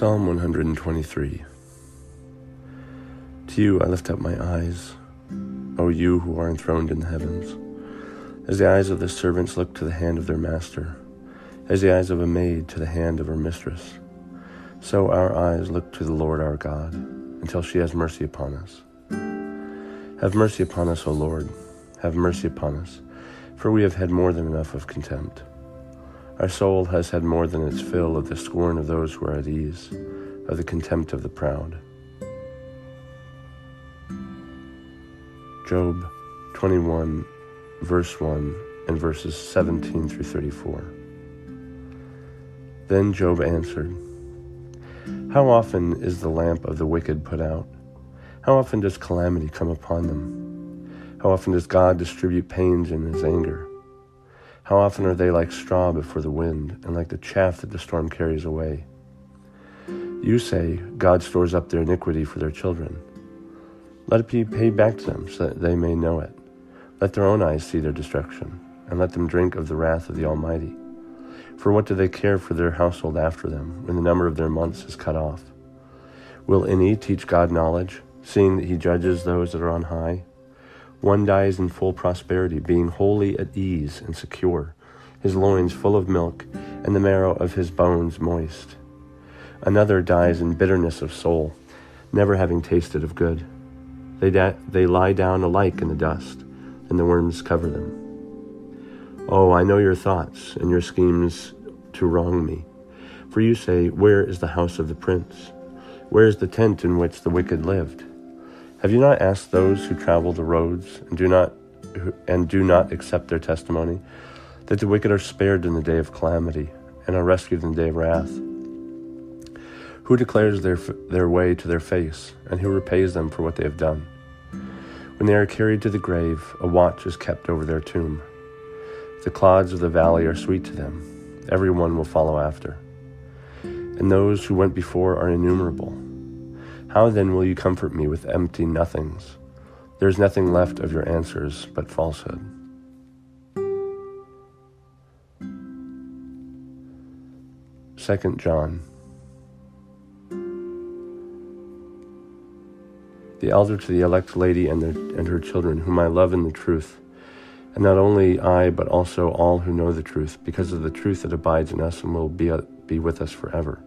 Psalm 123 To you I lift up my eyes, O you who are enthroned in the heavens. As the eyes of the servants look to the hand of their master, as the eyes of a maid to the hand of her mistress, so our eyes look to the Lord our God, until she has mercy upon us. Have mercy upon us, O Lord, have mercy upon us, for we have had more than enough of contempt. Our soul has had more than its fill of the scorn of those who are at ease, of the contempt of the proud. Job 21, verse 1, and verses 17 through 34. Then Job answered, How often is the lamp of the wicked put out? How often does calamity come upon them? How often does God distribute pains in his anger? How often are they like straw before the wind, and like the chaff that the storm carries away? You say, God stores up their iniquity for their children. Let it be paid back to them, so that they may know it. Let their own eyes see their destruction, and let them drink of the wrath of the Almighty. For what do they care for their household after them, when the number of their months is cut off? Will any teach God knowledge, seeing that he judges those that are on high? One dies in full prosperity, being wholly at ease and secure, his loins full of milk, and the marrow of his bones moist. Another dies in bitterness of soul, never having tasted of good. They, da- they lie down alike in the dust, and the worms cover them. Oh, I know your thoughts and your schemes to wrong me. For you say, Where is the house of the prince? Where is the tent in which the wicked lived? Have you not asked those who travel the roads and do not and do not accept their testimony that the wicked are spared in the day of calamity and are rescued in the day of wrath? Who declares their their way to their face and who repays them for what they have done? When they are carried to the grave, a watch is kept over their tomb. The clods of the valley are sweet to them. Everyone will follow after. And those who went before are innumerable. How then will you comfort me with empty nothings? There is nothing left of your answers but falsehood. Second John. The elder to the elect lady and, their, and her children, whom I love in the truth, and not only I, but also all who know the truth, because of the truth that abides in us and will be, be with us forever.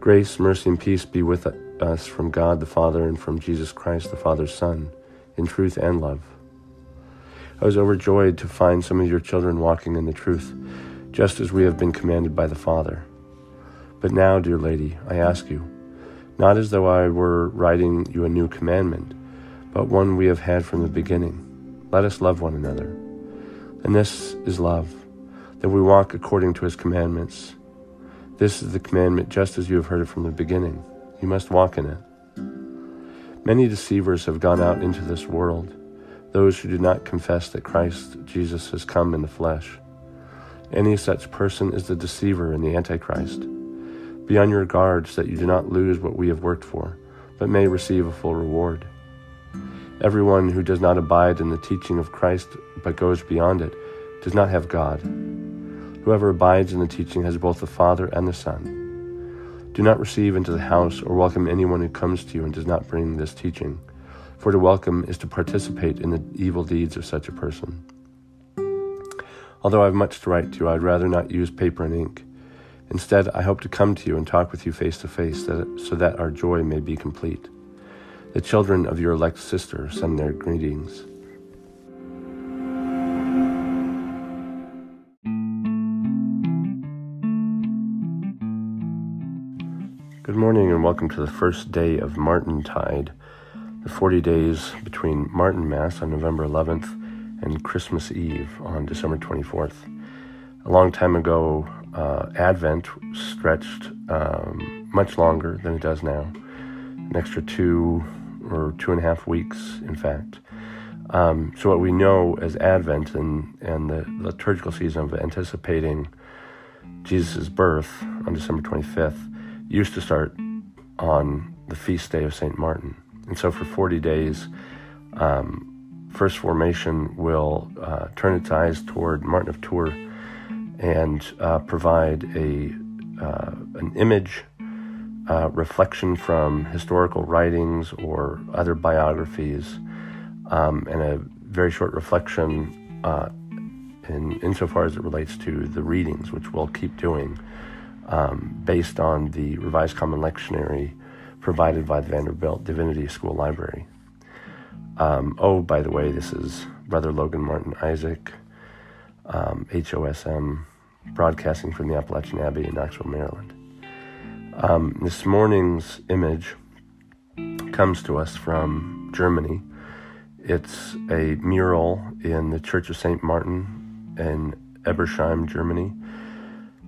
Grace, mercy, and peace be with us from God the Father and from Jesus Christ the Father's Son, in truth and love. I was overjoyed to find some of your children walking in the truth, just as we have been commanded by the Father. But now, dear lady, I ask you, not as though I were writing you a new commandment, but one we have had from the beginning. Let us love one another. And this is love, that we walk according to his commandments. This is the commandment just as you have heard it from the beginning. You must walk in it. Many deceivers have gone out into this world, those who do not confess that Christ Jesus has come in the flesh. Any such person is the deceiver and the Antichrist. Be on your guard so that you do not lose what we have worked for, but may receive a full reward. Everyone who does not abide in the teaching of Christ but goes beyond it does not have God. Whoever abides in the teaching has both the Father and the Son. Do not receive into the house or welcome anyone who comes to you and does not bring this teaching, for to welcome is to participate in the evil deeds of such a person. Although I have much to write to you, I'd rather not use paper and ink. Instead, I hope to come to you and talk with you face to face so that our joy may be complete. The children of your elect sister send their greetings. Morning and welcome to the first day of Martintide, the 40 days between Martinmas on November 11th and Christmas Eve on December 24th. A long time ago, uh, Advent stretched um, much longer than it does now, an extra two or two and a half weeks, in fact. Um, so, what we know as Advent and, and the liturgical season of anticipating Jesus' birth on December 25th used to start on the feast day of St. Martin. And so, for 40 days, um, First Formation will uh, turn its eyes toward Martin of Tours and uh, provide a uh, an image uh, reflection from historical writings or other biographies, um, and a very short reflection uh, in insofar as it relates to the readings, which we'll keep doing um, based on the Revised Common Lectionary provided by the Vanderbilt Divinity School Library. Um, oh, by the way, this is Brother Logan Martin Isaac, um, HOSM, broadcasting from the Appalachian Abbey in Knoxville, Maryland. Um, this morning's image comes to us from Germany. It's a mural in the Church of St. Martin in Ebersheim, Germany,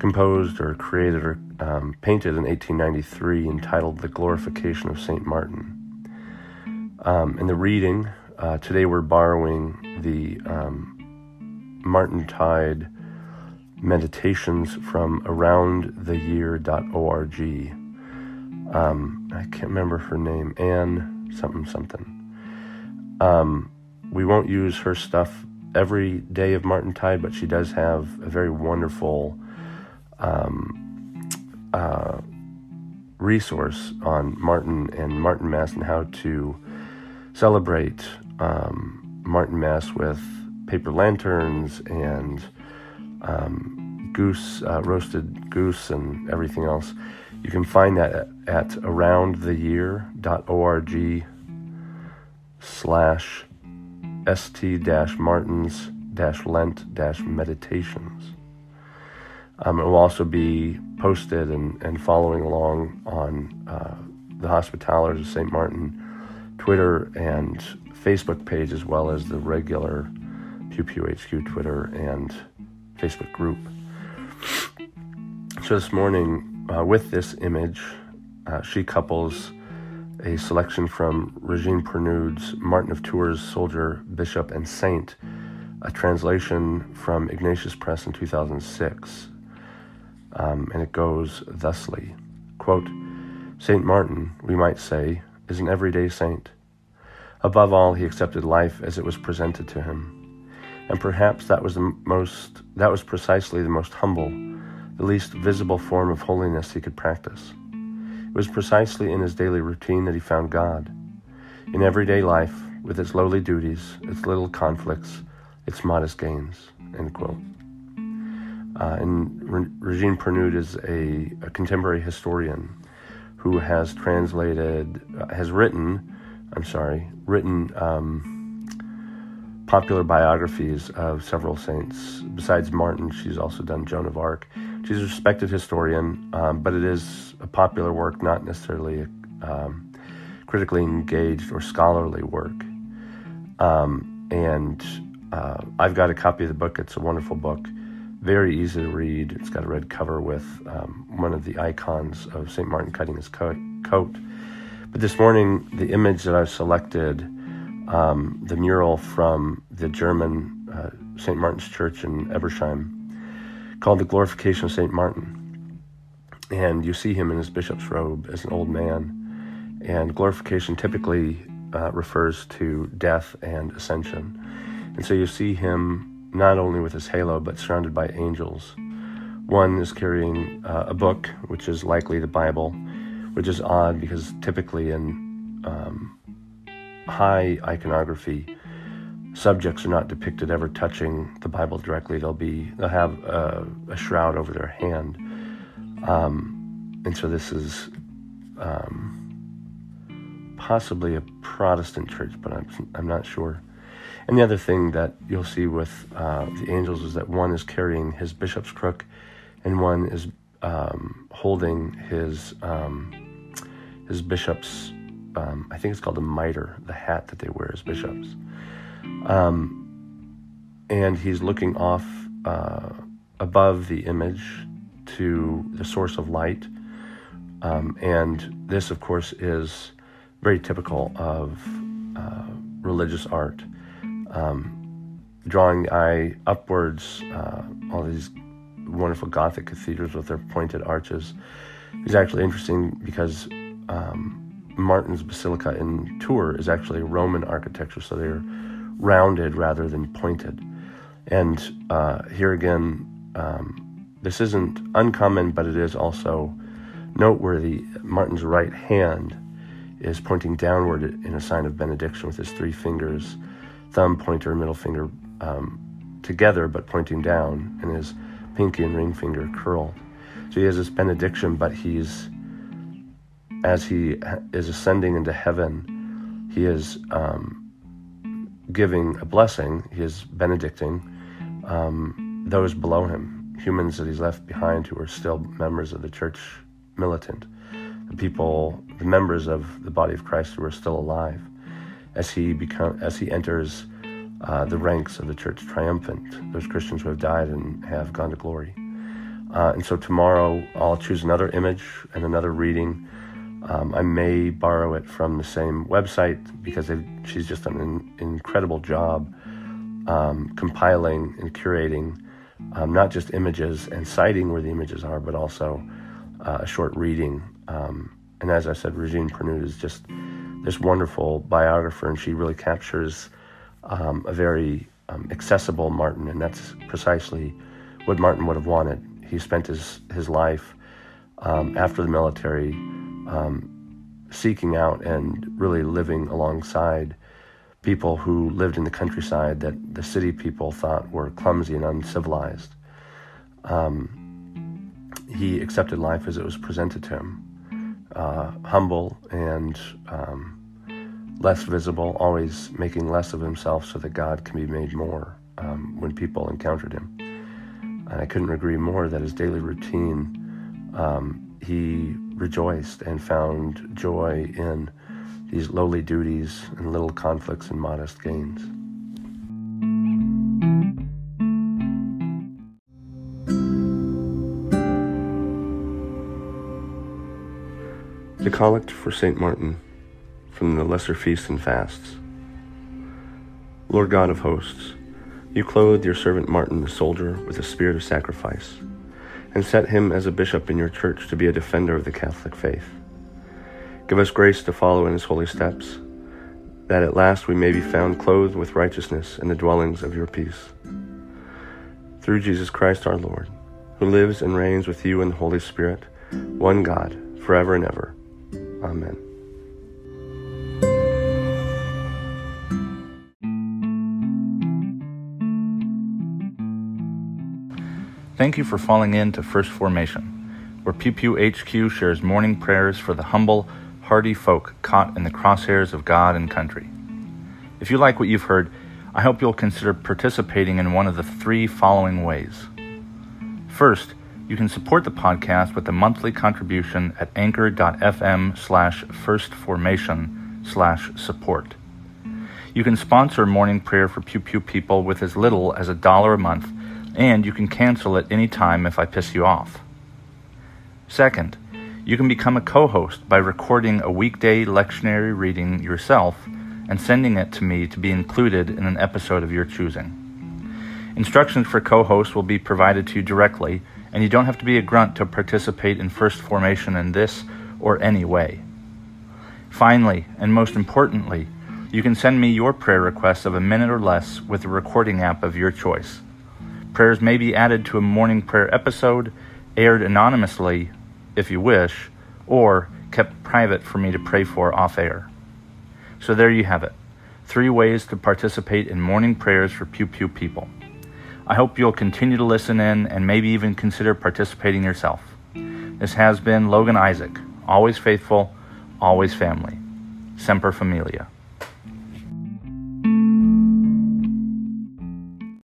composed or created or um, painted in 1893, entitled The Glorification of St. Martin. Um, in the reading, uh, today we're borrowing the um, Martintide meditations from aroundtheyear.org. Um, I can't remember her name, Anne something something. Um, we won't use her stuff every day of Martintide, but she does have a very wonderful um, uh, resource on Martin and Martinmas and how to celebrate um, Martinmas with paper lanterns and um, goose, uh, roasted goose, and everything else. You can find that at, aroundtheyear.org slash st-martins-lent-meditations. Um, it will also be posted and, and following along on uh, the Hospitallers of St. Martin Twitter and Facebook page, as well as the regular Pew Pew HQ Twitter and Facebook group. So this morning, uh, with this image, uh, she couples a selection from Regine Pernoud's Martin of Tours, Soldier, Bishop, and Saint, a translation from Ignatius Press in 2006. Um, and it goes thusly quote, Saint Martin, we might say, is an everyday saint. Above all, he accepted life as it was presented to him. And perhaps that was the most that was precisely the most humble, the least visible form of holiness he could practice. It was precisely in his daily routine that he found God. In everyday life, with its lowly duties, its little conflicts, its modest gains. End quote. Uh, and Re- Regine Pernoud is a, a, contemporary historian who has translated, uh, has written, I'm sorry, written um, popular biographies of several saints. Besides Martin, she's also done Joan of Arc. She's a respected historian, um, but it is a popular work, not necessarily um, critically engaged or scholarly work. Um, and uh, I've got a copy of the book. It's a wonderful book, very easy to read. It's got a red cover with um, one of the icons of St. Martin cutting his coat. But this morning, the image that I've selected um, the mural from the German uh, St. Martin's Church in Ebersheim called The Glorification of St. Martin. And you see him in his bishop's robe as an old man. And glorification typically uh, refers to death and ascension. And so you see him not only with his halo, but surrounded by angels. One is carrying uh, a book, which is likely the Bible, which is odd because typically in um, high iconography, subjects are not depicted ever touching the Bible directly. They'll be they'll have a, a shroud over their hand, um, and so this is um, possibly a Protestant church, but I'm I'm not sure. And the other thing that you'll see with uh, the angels is that one is carrying his bishop's crook, and one is um, holding his um, his bishop's um, I think it's called a mitre, the hat that they wear as bishops. Um, and he's looking off uh, above the image to the source of light. Um, and this, of course, is very typical of uh, religious art. Um, drawing the eye upwards, uh, all these wonderful Gothic cathedrals with their pointed arches is actually interesting because um, Martin's Basilica in Tours is actually Roman architecture, so they're rounded rather than pointed. And uh, here again, um, this isn't uncommon, but it is also noteworthy. Martin's right hand is pointing downward in a sign of benediction with his three fingers, thumb, pointer, middle finger um, together, but pointing down, and his pinky and ring finger curled. So he has this benediction, but he's, as he is ascending into heaven, he is um, giving a blessing, he is benedicting um, those below him, humans that he's left behind who are still members of the church militant, the people, the members of the body of Christ who are still alive, as he become as he enters uh, the ranks of the church triumphant, those Christians who have died and have gone to glory. Uh, and so tomorrow I'll choose another image and another reading. Um, I may borrow it from the same website because she's just done an incredible job um, compiling and curating um, not just images and citing where the images are, but also uh, a short reading. Um, and as I said, Regine Pernoud is just this wonderful biographer, and she really captures um, a very um, accessible Martin, and that's precisely what Martin would have wanted. He spent his his life um, after the military um, seeking out and really living alongside people who lived in the countryside that the city people thought were clumsy and uncivilized. Um, he accepted life as it was presented to him, uh, humble and um, less visible, always making less of himself so that God can be made more um, when people encountered him. And I couldn't agree more that his daily routine, um, he rejoiced and found joy in these lowly duties and little conflicts and modest gains. The Collect for St. Martin from the Lesser Feasts and Fasts. Lord God of hosts, you clothed your servant Martin, the soldier, with a spirit of sacrifice, and set him as a bishop in your church to be a defender of the Catholic faith. Give us grace to follow in his holy steps, that at last we may be found clothed with righteousness in the dwellings of your peace. Through Jesus Christ our Lord, who lives and reigns with you in the Holy Spirit, one God, forever and ever. Amen. Thank you for falling in to First Formation, where Pew Pew HQ shares morning prayers for the humble, hardy folk caught in the crosshairs of God and country. If you like what you've heard, I hope you'll consider participating in one of the three following ways. First, you can support the podcast with a monthly contribution at anchor.fm slash firstformation slash support. You can sponsor morning prayer for Pew Pew people with as little as a dollar a month and you can cancel at any time if I piss you off. Second, you can become a co host by recording a weekday lectionary reading yourself and sending it to me to be included in an episode of your choosing. Instructions for co hosts will be provided to you directly, and you don't have to be a grunt to participate in first formation in this or any way. Finally, and most importantly, you can send me your prayer requests of a minute or less with the recording app of your choice. Prayers may be added to a morning prayer episode, aired anonymously if you wish, or kept private for me to pray for off air. So there you have it three ways to participate in morning prayers for Pew Pew people. I hope you'll continue to listen in and maybe even consider participating yourself. This has been Logan Isaac, always faithful, always family. Semper Familia.